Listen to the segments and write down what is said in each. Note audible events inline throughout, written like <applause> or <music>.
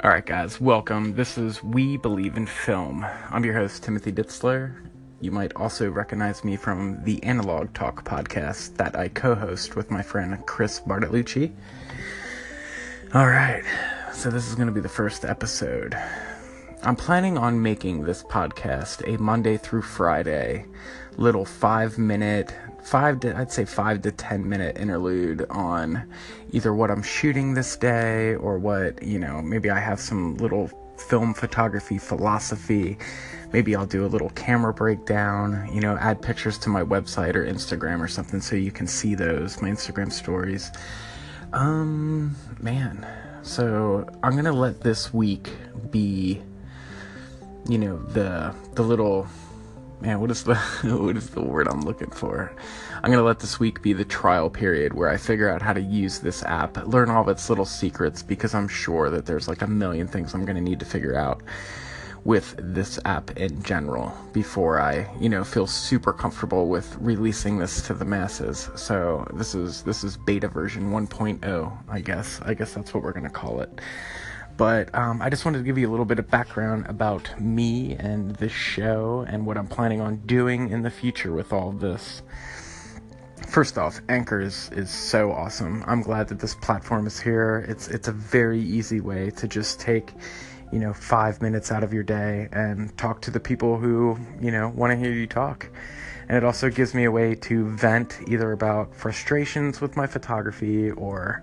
All right, guys, welcome. This is We Believe in Film. I'm your host, Timothy Ditzler. You might also recognize me from the Analog Talk podcast that I co host with my friend Chris Bartolucci. All right, so this is going to be the first episode. I'm planning on making this podcast a Monday through Friday little five minute five to I'd say five to ten minute interlude on either what I'm shooting this day or what you know maybe I have some little film photography philosophy. Maybe I'll do a little camera breakdown, you know, add pictures to my website or Instagram or something so you can see those, my Instagram stories. Um, man. So I'm gonna let this week be, you know, the the little man, what is the <laughs> what is the word I'm looking for? I'm gonna let this week be the trial period where I figure out how to use this app, learn all of its little secrets, because I'm sure that there's like a million things I'm gonna need to figure out with this app in general before I, you know, feel super comfortable with releasing this to the masses. So this is this is beta version 1.0, I guess. I guess that's what we're gonna call it. But um, I just wanted to give you a little bit of background about me and this show and what I'm planning on doing in the future with all this. First off, Anchor is, is so awesome. I'm glad that this platform is here. It's it's a very easy way to just take, you know, five minutes out of your day and talk to the people who, you know, want to hear you talk. And it also gives me a way to vent either about frustrations with my photography or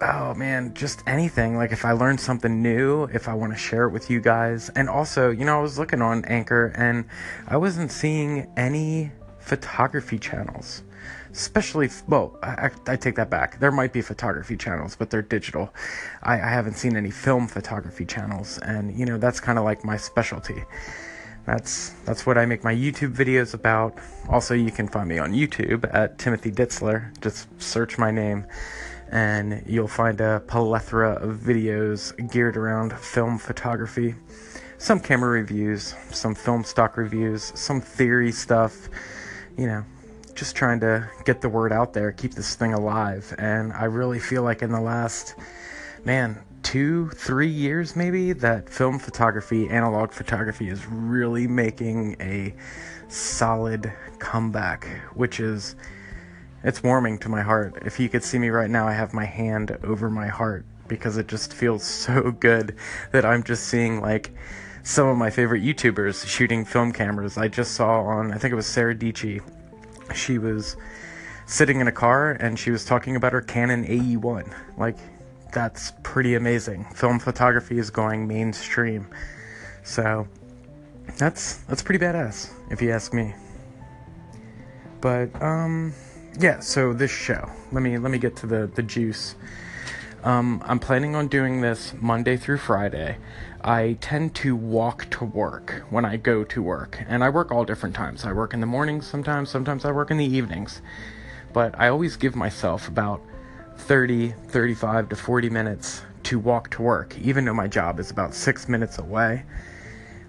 oh man, just anything. Like if I learned something new, if I want to share it with you guys. And also, you know, I was looking on Anchor and I wasn't seeing any photography channels. Especially, well, I, I take that back. There might be photography channels, but they're digital. I, I haven't seen any film photography channels, and you know that's kind of like my specialty. That's that's what I make my YouTube videos about. Also, you can find me on YouTube at Timothy Ditzler. Just search my name and you'll find a plethora of videos geared around film photography. Some camera reviews, some film stock reviews, some theory stuff, you know, just trying to get the word out there, keep this thing alive. And I really feel like in the last, man, two, three years maybe, that film photography, analog photography is really making a solid comeback, which is it's warming to my heart. If you could see me right now, I have my hand over my heart because it just feels <laughs> so good that I'm just seeing like some of my favorite YouTubers shooting film cameras. I just saw on, I think it was Sarah Dietschy. She was sitting in a car and she was talking about her Canon AE1. Like, that's pretty amazing. Film photography is going mainstream. So, that's that's pretty badass if you ask me. But um yeah, so this show. Let me let me get to the the juice. Um, I'm planning on doing this Monday through Friday. I tend to walk to work when I go to work, and I work all different times. I work in the mornings sometimes, sometimes I work in the evenings. But I always give myself about 30, 35 to 40 minutes to walk to work, even though my job is about six minutes away.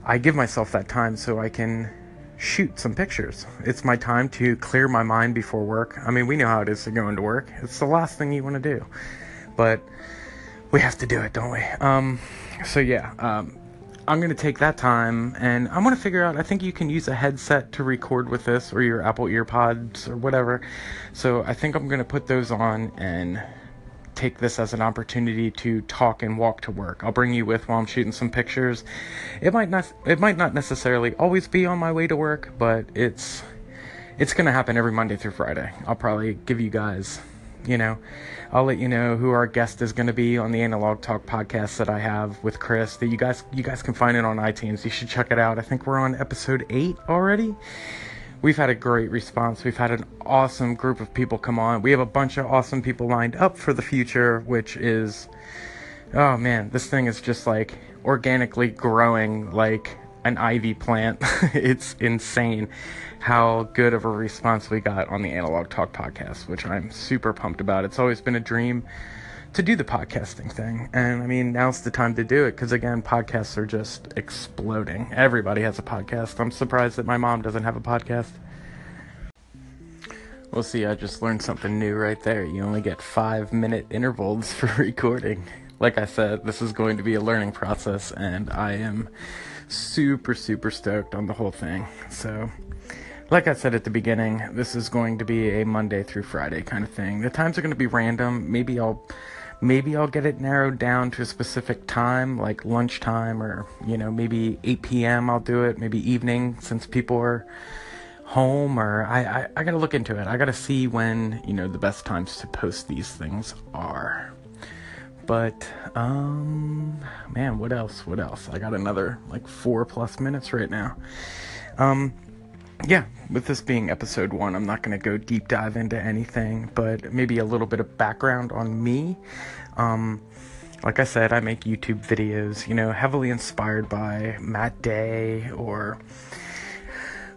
I give myself that time so I can shoot some pictures. It's my time to clear my mind before work. I mean, we know how it is to go into work. It's the last thing you want to do. But we have to do it, don't we? Um, so yeah, um, I'm to take that time and I'm to figure out I think you can use a headset to record with this or your Apple EarPods or whatever. So I think I'm to put those on and take this as an opportunity to talk and walk to work. I'll bring you with while I'm shooting some pictures. It might not it might not necessarily always be on my way to work, but it's it's going to happen every Monday through Friday. I'll probably give you guys, you know, I'll let you know who our guest is going to be on the Analog Talk podcast that I have with Chris. That you guys you guys can find it on iTunes. You should check it out. I think we're on episode 8 already we've had a great response. We've had an awesome group of people come on. We have a bunch of awesome people lined up for the future, which is, oh man, this thing is just like organically growing like an ivy plant. <laughs> it's insane how good of a response we got on the Analog Talk podcast, which I'm super pumped about. It's always been a dream to do the podcasting thing. And I mean, now's the time to do it because, again, podcasts are just exploding. Everybody has a podcast. I'm surprised that my mom doesn't have a podcast. We'll see, I just learned something new right there. You only get five minute intervals <laughs> for recording. like I said, this is going to be a learning process, and I am super, super stoked on the whole thing. So, like I said at the beginning, this is going to be a Monday through Friday kind of thing. The times are going to be random. Maybe I'll maybe I'll get it narrowed down to a specific time, like lunchtime or, you know, maybe 8 p.m. I'll do it, maybe evening since people are home or I, I, I gotta look into it. I gotta see when, you know, the best times to post these things are. But, um, man, what else? What else? I got another like four plus minutes right now. Um, yeah, with this being episode one, I'm not going to go deep dive into anything, but maybe a little bit of background on me. Um, like I said, I make YouTube videos, you know, heavily inspired by Matt Day or.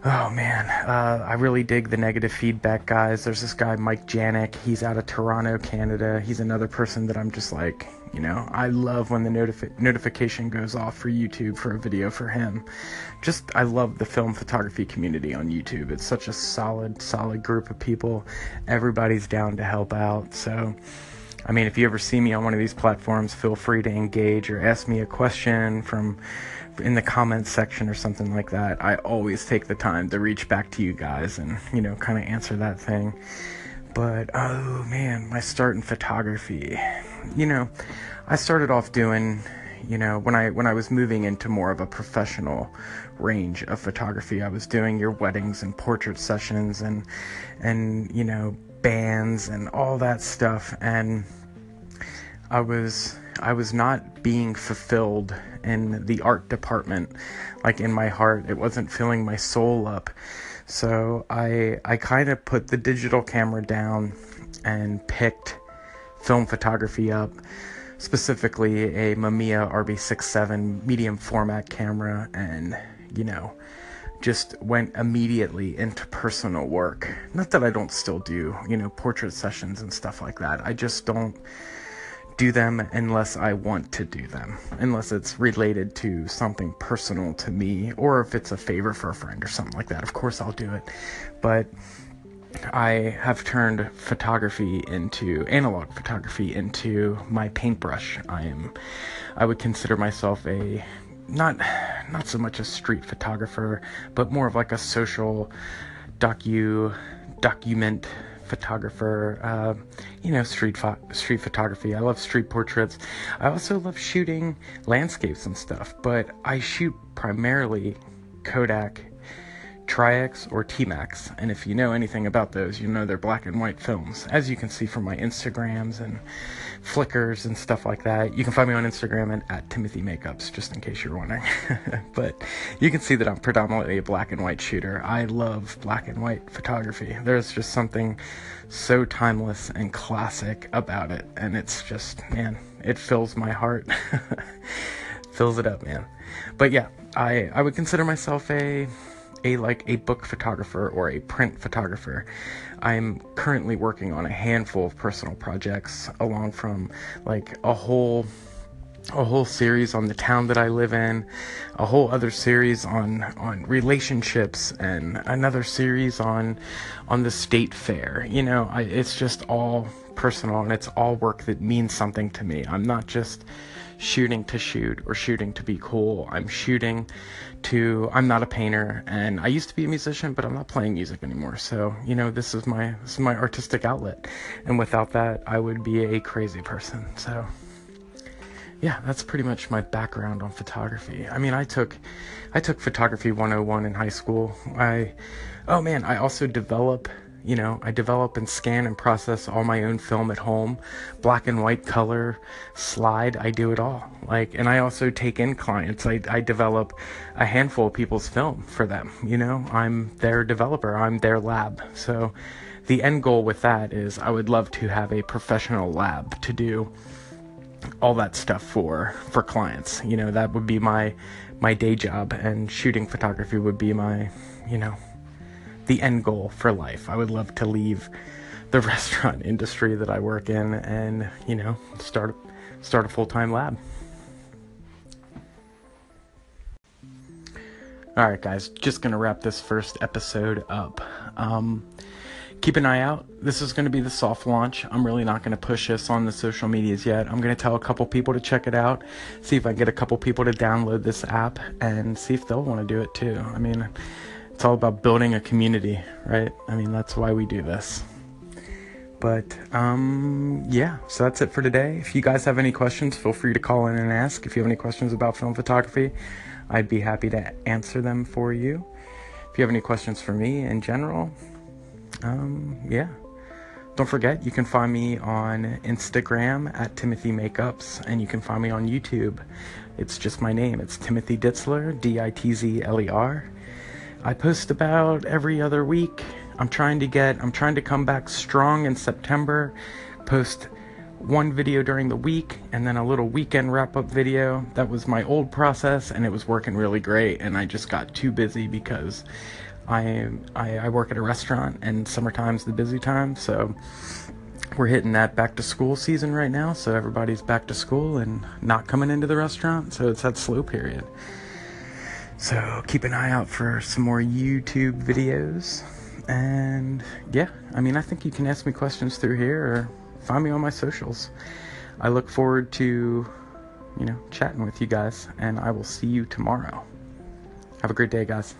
Oh man, uh, I really dig the negative feedback guys. There's this guy, Mike Janik. He's out of Toronto, Canada. He's another person that I'm just like, you know, I love when the notifi- notification goes off for YouTube for a video for him. Just, I love the film photography community on YouTube. It's such a solid, solid group of people. Everybody's down to help out. So, I mean, if you ever see me on one of these platforms, feel free to engage or ask me a question from in the comments section or something like that. I always take the time to reach back to you guys and, you know, kind of answer that thing. But oh man, my start in photography. You know, I started off doing, you know, when I when I was moving into more of a professional range of photography, I was doing your weddings and portrait sessions and and you know, bands and all that stuff and I was I was not being fulfilled in the art department like in my heart. It wasn't filling my soul up. So I I kind of put the digital camera down and picked film photography up, specifically a Mamiya RB67 medium format camera and, you know, just went immediately into personal work. Not that I don't still do, you know, portrait sessions and stuff like that. I just don't do them unless I want to do them, unless it's related to something personal to me, or if it's a favor for a friend or something like that. Of course, I'll do it. But I have turned photography into analog photography into my paintbrush. I am, I would consider myself a not not so much a street photographer, but more of like a social docu document photographer, uh, you know, street fo- street photography. I love street portraits. I also love shooting landscapes and stuff, but I shoot primarily Kodak Tri-X or T-Max. And if you know anything about those, you know they're black and white films. As you can see from my Instagrams and Flickrs and stuff like that. You can find me on Instagram and at Timothy Makeups, just in case you're wondering. <laughs> but you can see that I'm predominantly a black and white shooter. I love black and white photography. There's just something so timeless and classic about it. And it's just, man, it fills my heart. <laughs> fills it up, man. But yeah, I, I would consider myself a a like a book photographer or a print photographer. I'm currently working on a handful of personal projects along from like a whole a whole series on the town that I live in, a whole other series on on relationships and another series on on the state fair. You know, I, it's just all personal and it's all work that means something to me. I'm not just shooting to shoot or shooting to be cool. I'm shooting to I'm not a painter and I used to be a musician, but I'm not playing music anymore. So, you know, this is my this is my artistic outlet. And without that, I would be a crazy person. So, yeah, that's pretty much my background on photography. I mean, I took I took photography 101 in high school. I oh man, I also develop you know, I develop and scan and process all my own film at home, black and white color, slide, I do it all. Like, and I also take in clients. I, I develop a handful of people's film for them. You know, I'm their developer, I'm their lab. So the end goal with that is I would love to have a professional lab to do all that stuff for for clients. You know, that would be my my day job and shooting photography would be my, you know, the end goal for life. I would love to leave the <laughs> restaurant industry that I work in and, you know, start start a full-time lab. All right, guys, just going to wrap this first episode up. Um, keep an eye out. This is going to be the soft launch. I'm really not going to push this on the social medias yet. I'm going to tell a couple people to check it out, see if I get a couple people to download this app, and see if they'll want to do it too. I mean, it's all about building a community, right? I mean, that's why we do this. But um, yeah, so that's it for today. If you guys have any questions, feel free to call in and ask. If you have any questions about film photography, I'd be happy to answer them for you. If you have any questions for me in general, um, yeah. Don't forget, you can find me on Instagram at Timothy Makeups, and you can find me on YouTube. It's just my name. It's Timothy Ditzler, D I T Z L E R. I post about every other week. I'm trying to get, I'm trying to come back strong in September, post one video during the week and then a little weekend wrap up video. That was my old process and it was working really great. And I just got too busy because I, I, I work at a restaurant and summertime's the busy time, so we're hitting that back to school season right now. So everybody's back to school and not coming into the restaurant, so it's that slow period. So keep an eye out for some more YouTube videos. And yeah, I mean, I think you can ask me questions through here or find me on my socials. I look forward to, you know, chatting with you guys, and I will see you tomorrow. Have a great day, guys.